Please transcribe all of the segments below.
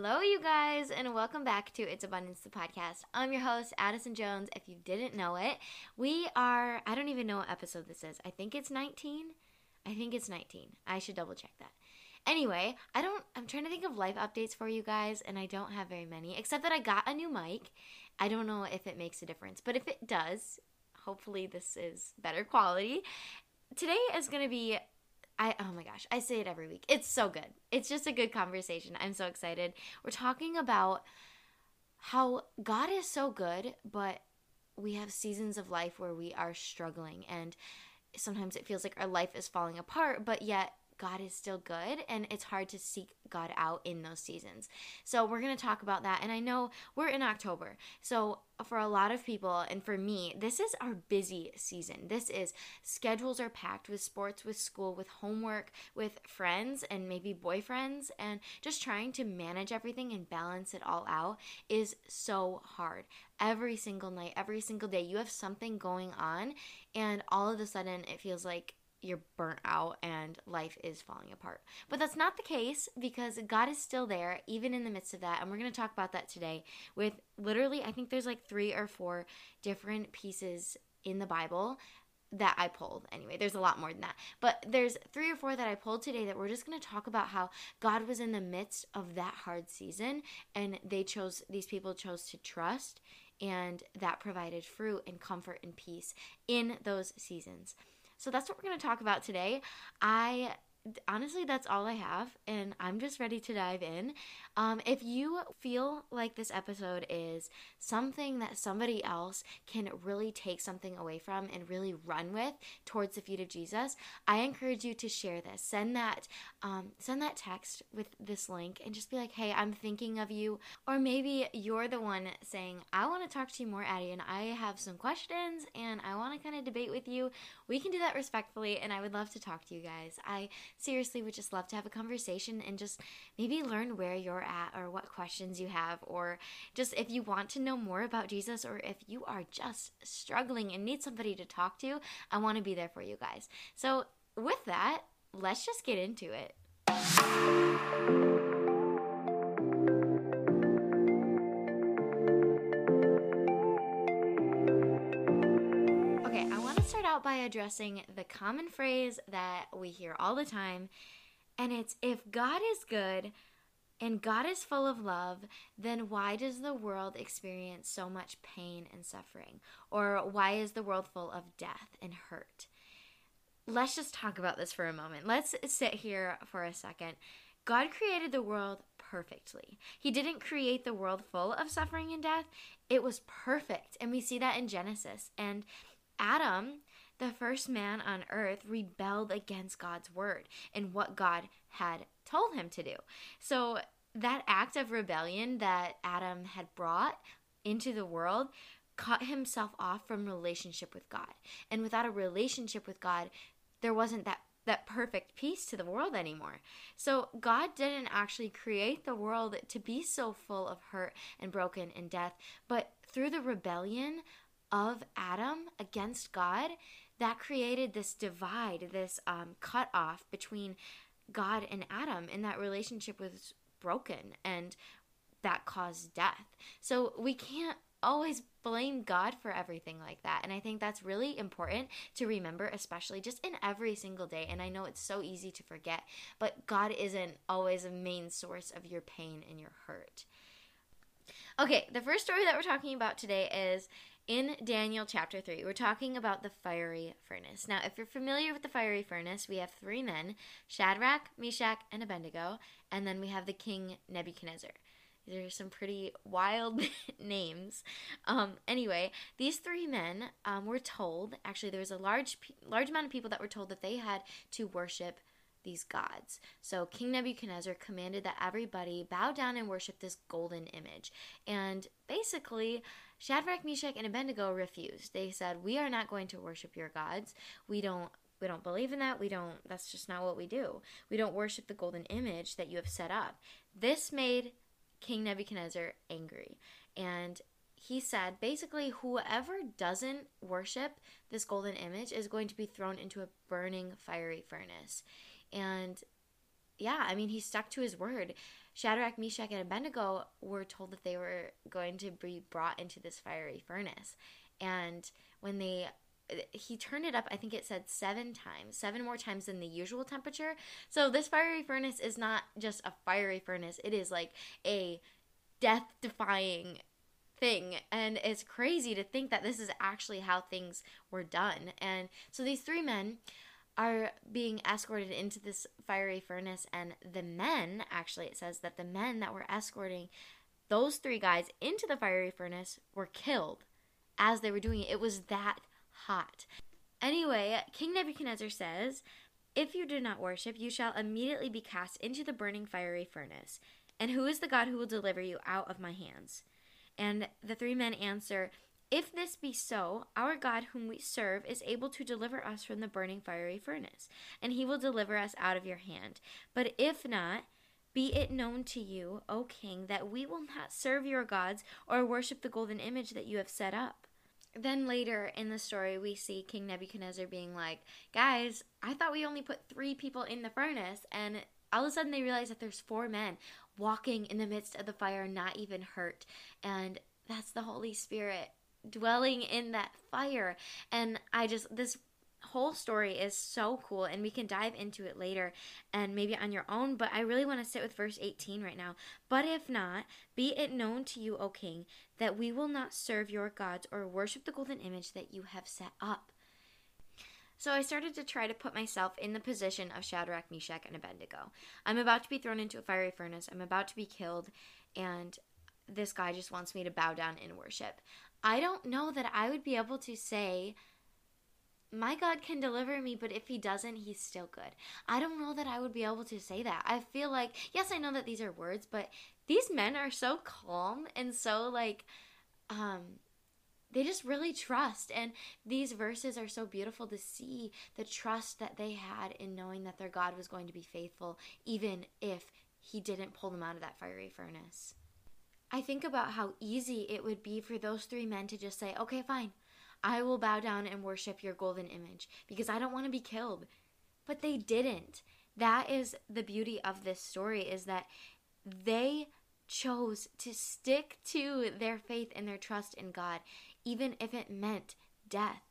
Hello, you guys, and welcome back to It's Abundance, the podcast. I'm your host, Addison Jones. If you didn't know it, we are, I don't even know what episode this is. I think it's 19. I think it's 19. I should double check that. Anyway, I don't, I'm trying to think of life updates for you guys, and I don't have very many, except that I got a new mic. I don't know if it makes a difference, but if it does, hopefully this is better quality. Today is going to be I oh my gosh, I say it every week. It's so good. It's just a good conversation. I'm so excited. We're talking about how God is so good, but we have seasons of life where we are struggling and sometimes it feels like our life is falling apart, but yet God is still good and it's hard to seek God out in those seasons. So we're going to talk about that and I know we're in October. So uh, for a lot of people and for me, this is our busy season. This is schedules are packed with sports, with school, with homework, with friends and maybe boyfriends and just trying to manage everything and balance it all out is so hard. Every single night, every single day, you have something going on and all of a sudden it feels like you're burnt out and life is falling apart. But that's not the case because God is still there, even in the midst of that. And we're going to talk about that today with literally, I think there's like three or four different pieces in the Bible that I pulled. Anyway, there's a lot more than that. But there's three or four that I pulled today that we're just going to talk about how God was in the midst of that hard season and they chose, these people chose to trust and that provided fruit and comfort and peace in those seasons. So that's what we're going to talk about today. I honestly, that's all I have, and I'm just ready to dive in. Um, if you feel like this episode is something that somebody else can really take something away from and really run with towards the feet of Jesus, I encourage you to share this. Send that, um, send that text with this link, and just be like, "Hey, I'm thinking of you," or maybe you're the one saying, "I want to talk to you more, Addie, and I have some questions, and I want to kind of debate with you." We can do that respectfully, and I would love to talk to you guys. I seriously would just love to have a conversation and just maybe learn where you're at or what questions you have, or just if you want to know more about Jesus or if you are just struggling and need somebody to talk to, I want to be there for you guys. So, with that, let's just get into it. Out by addressing the common phrase that we hear all the time, and it's if God is good and God is full of love, then why does the world experience so much pain and suffering? Or why is the world full of death and hurt? Let's just talk about this for a moment. Let's sit here for a second. God created the world perfectly. He didn't create the world full of suffering and death. It was perfect. And we see that in Genesis. And Adam the first man on earth rebelled against God's word and what God had told him to do. So, that act of rebellion that Adam had brought into the world cut himself off from relationship with God. And without a relationship with God, there wasn't that that perfect peace to the world anymore. So God didn't actually create the world to be so full of hurt and broken and death, but through the rebellion of Adam against God, that created this divide, this um, cut off between God and Adam, and that relationship was broken and that caused death. So we can't always blame God for everything like that. And I think that's really important to remember, especially just in every single day. And I know it's so easy to forget, but God isn't always a main source of your pain and your hurt. Okay, the first story that we're talking about today is in Daniel chapter 3, we're talking about the fiery furnace. Now, if you're familiar with the fiery furnace, we have three men Shadrach, Meshach, and Abednego, and then we have the king Nebuchadnezzar. These are some pretty wild names. Um, anyway, these three men um, were told, actually, there was a large, large amount of people that were told that they had to worship these gods. So King Nebuchadnezzar commanded that everybody bow down and worship this golden image. And basically, Shadrach, Meshach, and Abednego refused. They said, "We are not going to worship your gods. We don't we don't believe in that. We don't that's just not what we do. We don't worship the golden image that you have set up." This made King Nebuchadnezzar angry. And he said basically whoever doesn't worship this golden image is going to be thrown into a burning fiery furnace. And yeah, I mean he stuck to his word. Shadrach, Meshach, and Abednego were told that they were going to be brought into this fiery furnace. And when they he turned it up i think it said seven times seven more times than the usual temperature. So this fiery furnace is not just a fiery furnace. It is like a death defying thing. And it's crazy to think that this is actually how things were done. And so these three men are being escorted into this fiery furnace and the men actually it says that the men that were escorting those three guys into the fiery furnace were killed as they were doing it. It was that hot. Anyway king nebuchadnezzar says if you do not worship you shall immediately be cast into the burning fiery furnace. And who is the god who will deliver you out of my hands? And the three men answer if this be so, our God, whom we serve, is able to deliver us from the burning fiery furnace, and he will deliver us out of your hand. But if not, be it known to you, O king, that we will not serve your gods or worship the golden image that you have set up. Then later in the story, we see King Nebuchadnezzar being like, Guys, I thought we only put three people in the furnace. And all of a sudden, they realize that there's four men walking in the midst of the fire, not even hurt. And that's the Holy Spirit dwelling in that fire. And I just, this whole story is so cool and we can dive into it later and maybe on your own but i really want to sit with verse 18 right now but if not be it known to you o king that we will not serve your gods or worship the golden image that you have set up so I started to try to put myself in the position of Shadrach, Meshach, and Abednego. I'm about to be thrown into a fiery furnace. I'm about to be killed, and this guy just wants me to bow down in worship. I don't know that I would be able to say, my God can deliver me, but if he doesn't, he's still good. I don't know that I would be able to say that. I feel like, yes, I know that these are words, but these men are so calm and so like, um, they just really trust. And these verses are so beautiful to see the trust that they had in knowing that their God was going to be faithful, even if he didn't pull them out of that fiery furnace. I think about how easy it would be for those three men to just say, okay, fine, I will bow down and worship your golden image because I don't want to be killed. But they didn't. That is the beauty of this story is that they chose to stick to their faith and their trust in God, even if it meant death.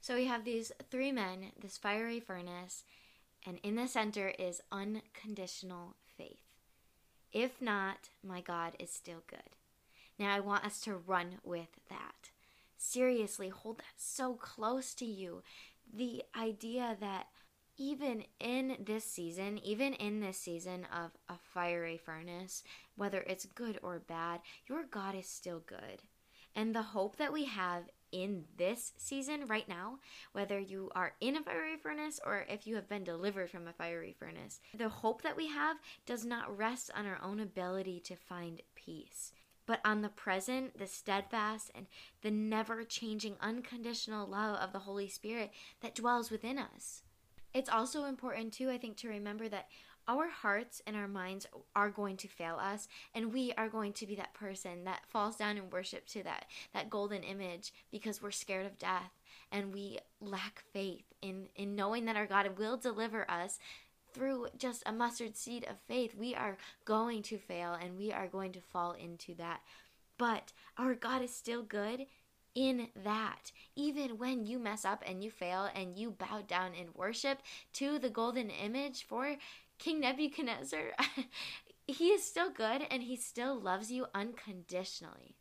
So we have these three men, this fiery furnace, and in the center is unconditional faith. If not, my God is still good. Now I want us to run with that. Seriously, hold that so close to you. The idea that even in this season, even in this season of a fiery furnace, whether it's good or bad, your God is still good. And the hope that we have in this season right now, whether you are in a fiery furnace or if you have been delivered from a fiery furnace. The hope that we have does not rest on our own ability to find peace, but on the present, the steadfast, and the never changing unconditional love of the Holy Spirit that dwells within us. It's also important, too, I think, to remember that our hearts and our minds are going to fail us and we are going to be that person that falls down in worship to that that golden image because we're scared of death and we lack faith in in knowing that our God will deliver us through just a mustard seed of faith we are going to fail and we are going to fall into that but our God is still good in that. Even when you mess up and you fail and you bow down in worship to the golden image for King Nebuchadnezzar, he is still good and he still loves you unconditionally.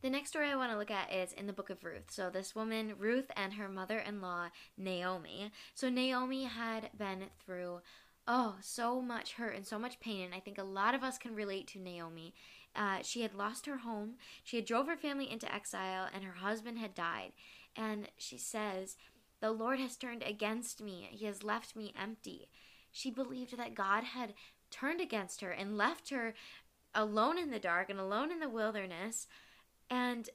The next story I want to look at is in the book of Ruth. So, this woman, Ruth, and her mother in law, Naomi. So, Naomi had been through, oh, so much hurt and so much pain. And I think a lot of us can relate to Naomi. Uh, she had lost her home, she had drove her family into exile, and her husband had died. And she says, The Lord has turned against me, He has left me empty. She believed that God had turned against her and left her alone in the dark and alone in the wilderness. And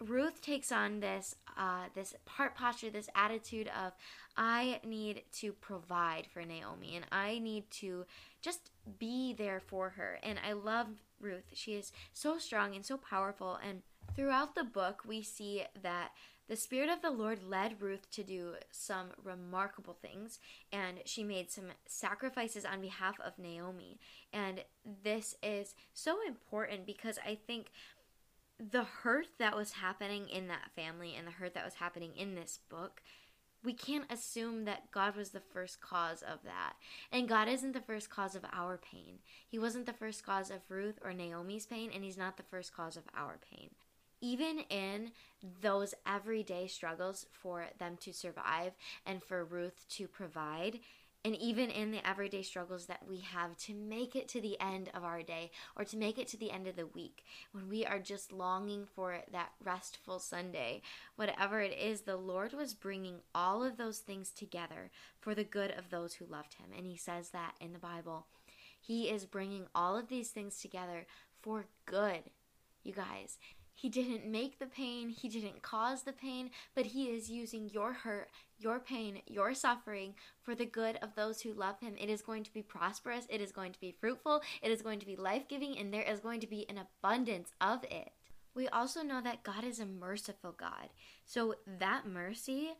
Ruth takes on this uh, this part posture, this attitude of I need to provide for Naomi and I need to just be there for her. And I love Ruth. She is so strong and so powerful and Throughout the book, we see that the Spirit of the Lord led Ruth to do some remarkable things, and she made some sacrifices on behalf of Naomi. And this is so important because I think the hurt that was happening in that family and the hurt that was happening in this book we can't assume that God was the first cause of that. And God isn't the first cause of our pain. He wasn't the first cause of Ruth or Naomi's pain, and He's not the first cause of our pain. Even in those everyday struggles for them to survive and for Ruth to provide, and even in the everyday struggles that we have to make it to the end of our day or to make it to the end of the week, when we are just longing for that restful Sunday, whatever it is, the Lord was bringing all of those things together for the good of those who loved Him. And He says that in the Bible. He is bringing all of these things together for good, you guys. He didn't make the pain, He didn't cause the pain, but He is using your hurt, your pain, your suffering for the good of those who love Him. It is going to be prosperous, it is going to be fruitful, it is going to be life giving, and there is going to be an abundance of it. We also know that God is a merciful God. So that mercy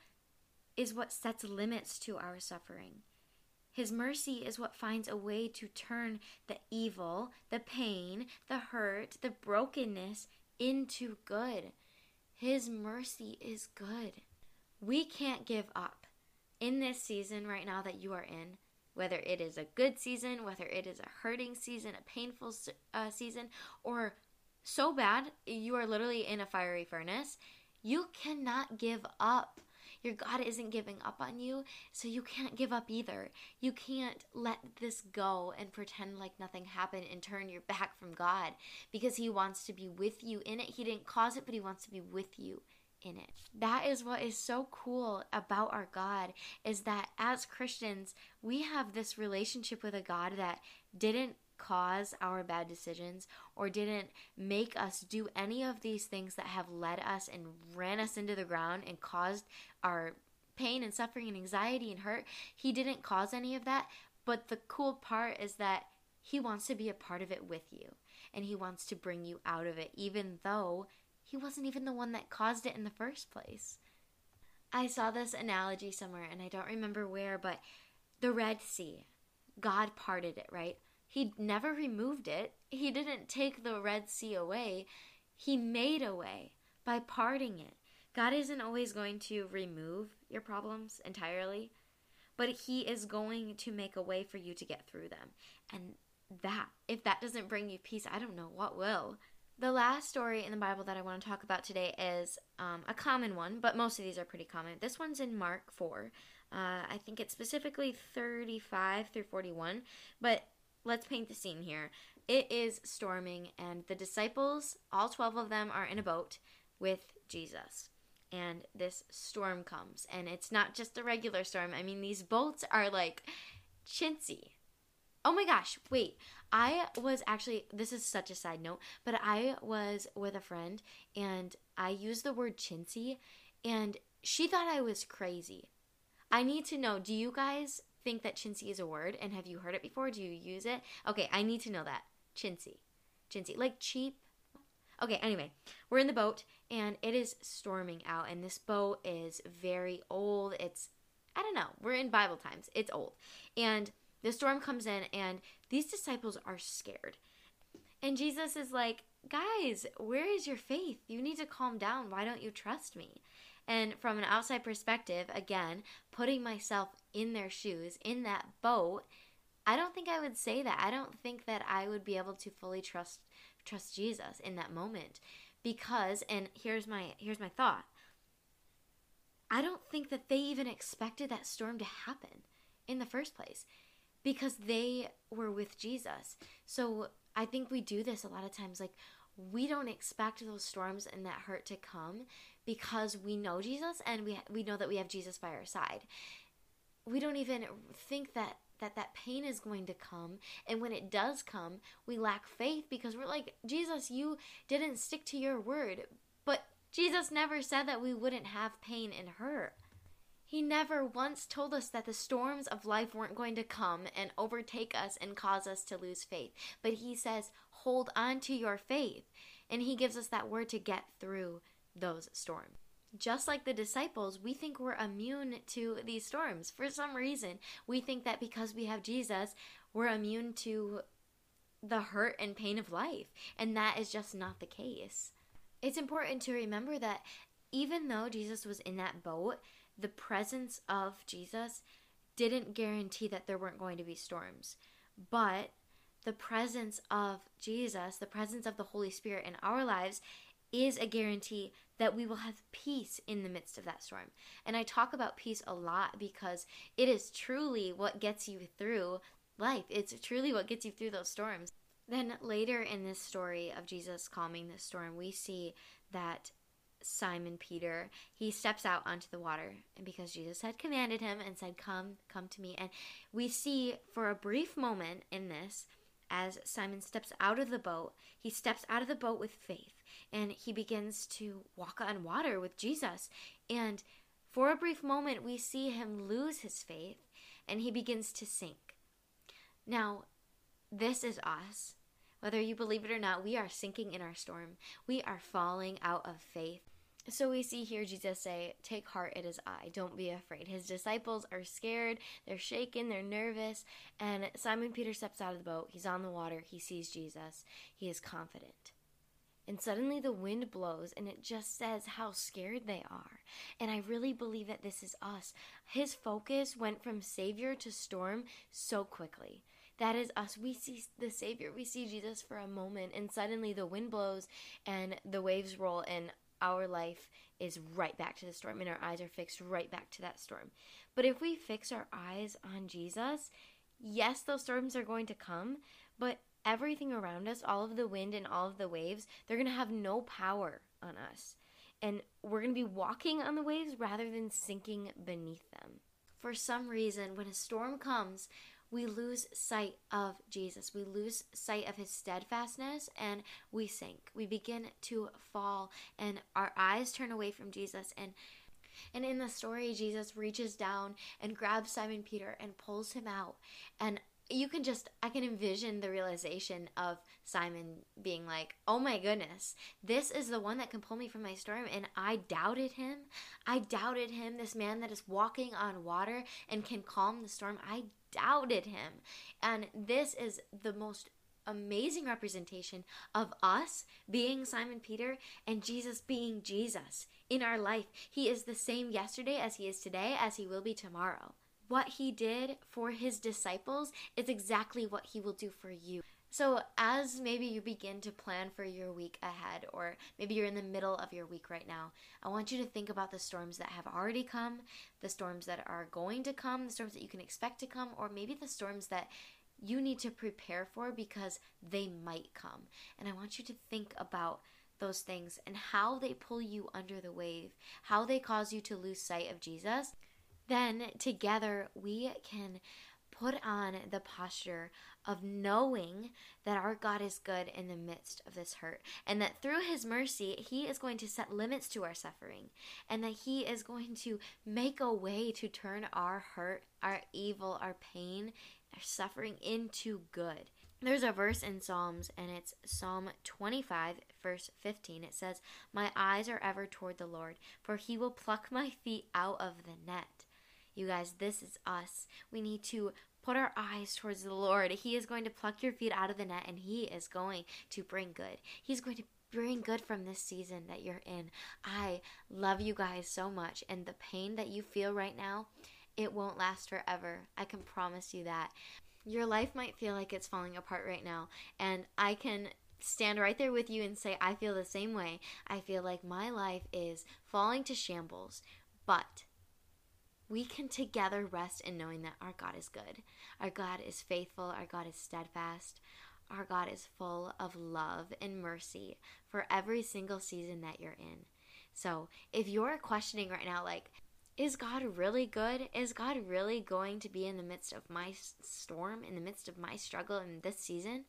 is what sets limits to our suffering. His mercy is what finds a way to turn the evil, the pain, the hurt, the brokenness into good. His mercy is good. We can't give up in this season right now that you are in, whether it is a good season, whether it is a hurting season, a painful uh, season, or so bad you are literally in a fiery furnace. You cannot give up. Your God isn't giving up on you, so you can't give up either. You can't let this go and pretend like nothing happened and turn your back from God because He wants to be with you in it. He didn't cause it, but He wants to be with you in it. That is what is so cool about our God is that as Christians, we have this relationship with a God that didn't cause our bad decisions or didn't make us do any of these things that have led us and ran us into the ground and caused our pain and suffering and anxiety and hurt. He didn't cause any of that. But the cool part is that he wants to be a part of it with you and he wants to bring you out of it, even though he wasn't even the one that caused it in the first place. I saw this analogy somewhere and I don't remember where, but the Red Sea, God parted it, right? He never removed it. He didn't take the Red Sea away. He made a way by parting it. God isn't always going to remove your problems entirely, but He is going to make a way for you to get through them. And that, if that doesn't bring you peace, I don't know what will. The last story in the Bible that I want to talk about today is um, a common one, but most of these are pretty common. This one's in Mark 4. Uh, I think it's specifically 35 through 41, but let's paint the scene here. It is storming, and the disciples, all 12 of them, are in a boat with Jesus. And this storm comes, and it's not just a regular storm. I mean, these boats are like chintzy. Oh my gosh, wait. I was actually, this is such a side note, but I was with a friend and I used the word chintzy, and she thought I was crazy. I need to know do you guys think that chintzy is a word and have you heard it before? Do you use it? Okay, I need to know that. Chintzy. Chintzy. Like cheap. Okay, anyway, we're in the boat and it is storming out and this boat is very old. It's I don't know. We're in Bible times. It's old. And the storm comes in and these disciples are scared. And Jesus is like, "Guys, where is your faith? You need to calm down. Why don't you trust me?" And from an outside perspective, again, putting myself in their shoes, in that boat, I don't think I would say that. I don't think that I would be able to fully trust trust Jesus in that moment because and here's my here's my thought. I don't think that they even expected that storm to happen in the first place because they were with Jesus. So I think we do this a lot of times like we don't expect those storms and that hurt to come because we know Jesus and we we know that we have Jesus by our side. We don't even think that that that pain is going to come and when it does come, we lack faith because we're like, "Jesus, you didn't stick to your word." But Jesus never said that we wouldn't have pain and hurt. He never once told us that the storms of life weren't going to come and overtake us and cause us to lose faith. But he says, hold on to your faith. And He gives us that word to get through those storms. Just like the disciples, we think we're immune to these storms. For some reason, we think that because we have Jesus, we're immune to the hurt and pain of life. And that is just not the case. It's important to remember that even though Jesus was in that boat, the presence of Jesus didn't guarantee that there weren't going to be storms. But the presence of Jesus, the presence of the Holy Spirit in our lives, is a guarantee that we will have peace in the midst of that storm. And I talk about peace a lot because it is truly what gets you through life. It's truly what gets you through those storms. Then later in this story of Jesus calming the storm, we see that Simon Peter, he steps out onto the water and because Jesus had commanded him and said, "Come, come to me." And we see for a brief moment in this as Simon steps out of the boat, he steps out of the boat with faith and he begins to walk on water with Jesus. And for a brief moment, we see him lose his faith and he begins to sink. Now, this is us. Whether you believe it or not, we are sinking in our storm. We are falling out of faith. So we see here Jesus say, Take heart, it is I. Don't be afraid. His disciples are scared, they're shaken, they're nervous. And Simon Peter steps out of the boat. He's on the water. He sees Jesus. He is confident. And suddenly the wind blows, and it just says how scared they are. And I really believe that this is us. His focus went from Savior to storm so quickly. That is us. We see the Savior, we see Jesus for a moment, and suddenly the wind blows and the waves roll, and our life is right back to the storm, and our eyes are fixed right back to that storm. But if we fix our eyes on Jesus, yes, those storms are going to come, but everything around us, all of the wind and all of the waves, they're going to have no power on us. And we're going to be walking on the waves rather than sinking beneath them. For some reason, when a storm comes, we lose sight of Jesus. We lose sight of his steadfastness and we sink. We begin to fall and our eyes turn away from Jesus and and in the story Jesus reaches down and grabs Simon Peter and pulls him out and you can just I can envision the realization of Simon being like, "Oh my goodness, this is the one that can pull me from my storm." And I doubted him. I doubted him, this man that is walking on water and can calm the storm. I doubted him. And this is the most amazing representation of us being Simon Peter and Jesus being Jesus in our life. He is the same yesterday as he is today, as he will be tomorrow. What he did for his disciples is exactly what he will do for you. So, as maybe you begin to plan for your week ahead, or maybe you're in the middle of your week right now, I want you to think about the storms that have already come, the storms that are going to come, the storms that you can expect to come, or maybe the storms that you need to prepare for because they might come. And I want you to think about those things and how they pull you under the wave, how they cause you to lose sight of Jesus. Then together we can put on the posture of knowing that our God is good in the midst of this hurt, and that through His mercy, He is going to set limits to our suffering, and that He is going to make a way to turn our hurt, our evil, our pain, our suffering into good. There's a verse in Psalms, and it's Psalm 25, verse 15. It says, My eyes are ever toward the Lord, for He will pluck my feet out of the net. You guys, this is us. We need to put our eyes towards the Lord. He is going to pluck your feet out of the net and He is going to bring good. He's going to bring good from this season that you're in. I love you guys so much, and the pain that you feel right now, it won't last forever. I can promise you that. Your life might feel like it's falling apart right now, and I can stand right there with you and say, I feel the same way. I feel like my life is falling to shambles, but we can together rest in knowing that our God is good. Our God is faithful. Our God is steadfast. Our God is full of love and mercy for every single season that you're in. So if you're questioning right now, like, is God really good? Is God really going to be in the midst of my storm, in the midst of my struggle in this season?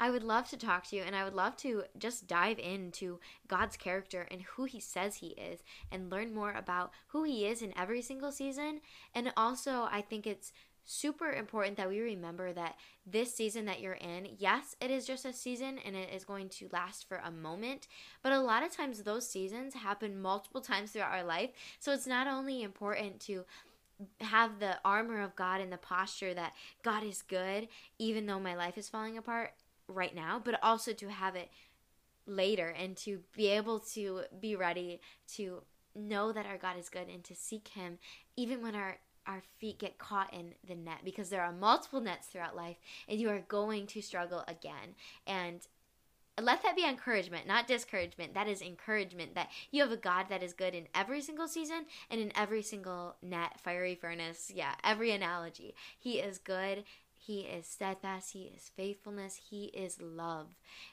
I would love to talk to you and I would love to just dive into God's character and who He says He is and learn more about who He is in every single season. And also, I think it's super important that we remember that this season that you're in, yes, it is just a season and it is going to last for a moment, but a lot of times those seasons happen multiple times throughout our life. So it's not only important to have the armor of God and the posture that God is good, even though my life is falling apart right now, but also to have it later and to be able to be ready to know that our God is good and to seek Him even when our our feet get caught in the net because there are multiple nets throughout life and you are going to struggle again. And let that be encouragement, not discouragement. That is encouragement that you have a God that is good in every single season and in every single net, fiery furnace. Yeah, every analogy. He is good. He is steadfast. He is faithfulness. He is love.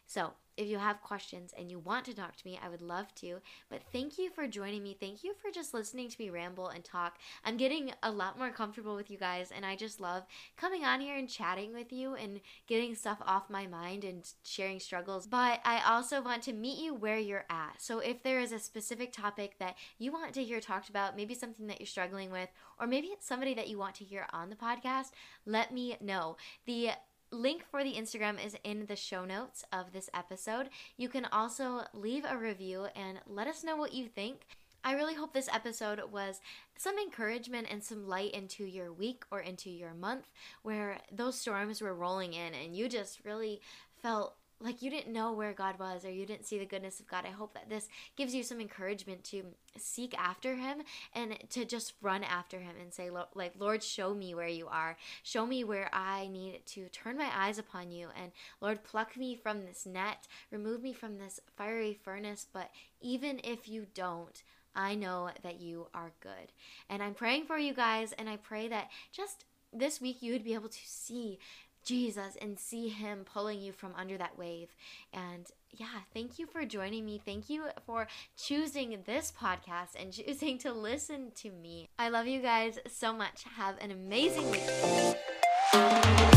So if you have questions and you want to talk to me, I would love to. But thank you for joining me. Thank you for just listening to me ramble and talk. I'm getting a lot more comfortable with you guys, and I just love coming on here and chatting with you and getting stuff off my mind and sharing struggles. But I also want to meet you where you're at. So if there is a specific topic that you want to hear talked about, maybe something that you're struggling with, or maybe it's somebody that you want to hear on the podcast, let me know. The link for the Instagram is in the show notes of this episode. You can also leave a review and let us know what you think. I really hope this episode was some encouragement and some light into your week or into your month where those storms were rolling in and you just really felt like you didn't know where God was or you didn't see the goodness of God. I hope that this gives you some encouragement to seek after him and to just run after him and say like Lord show me where you are. Show me where I need to turn my eyes upon you and Lord pluck me from this net, remove me from this fiery furnace, but even if you don't, I know that you are good. And I'm praying for you guys and I pray that just this week you would be able to see Jesus and see Him pulling you from under that wave. And yeah, thank you for joining me. Thank you for choosing this podcast and choosing to listen to me. I love you guys so much. Have an amazing week.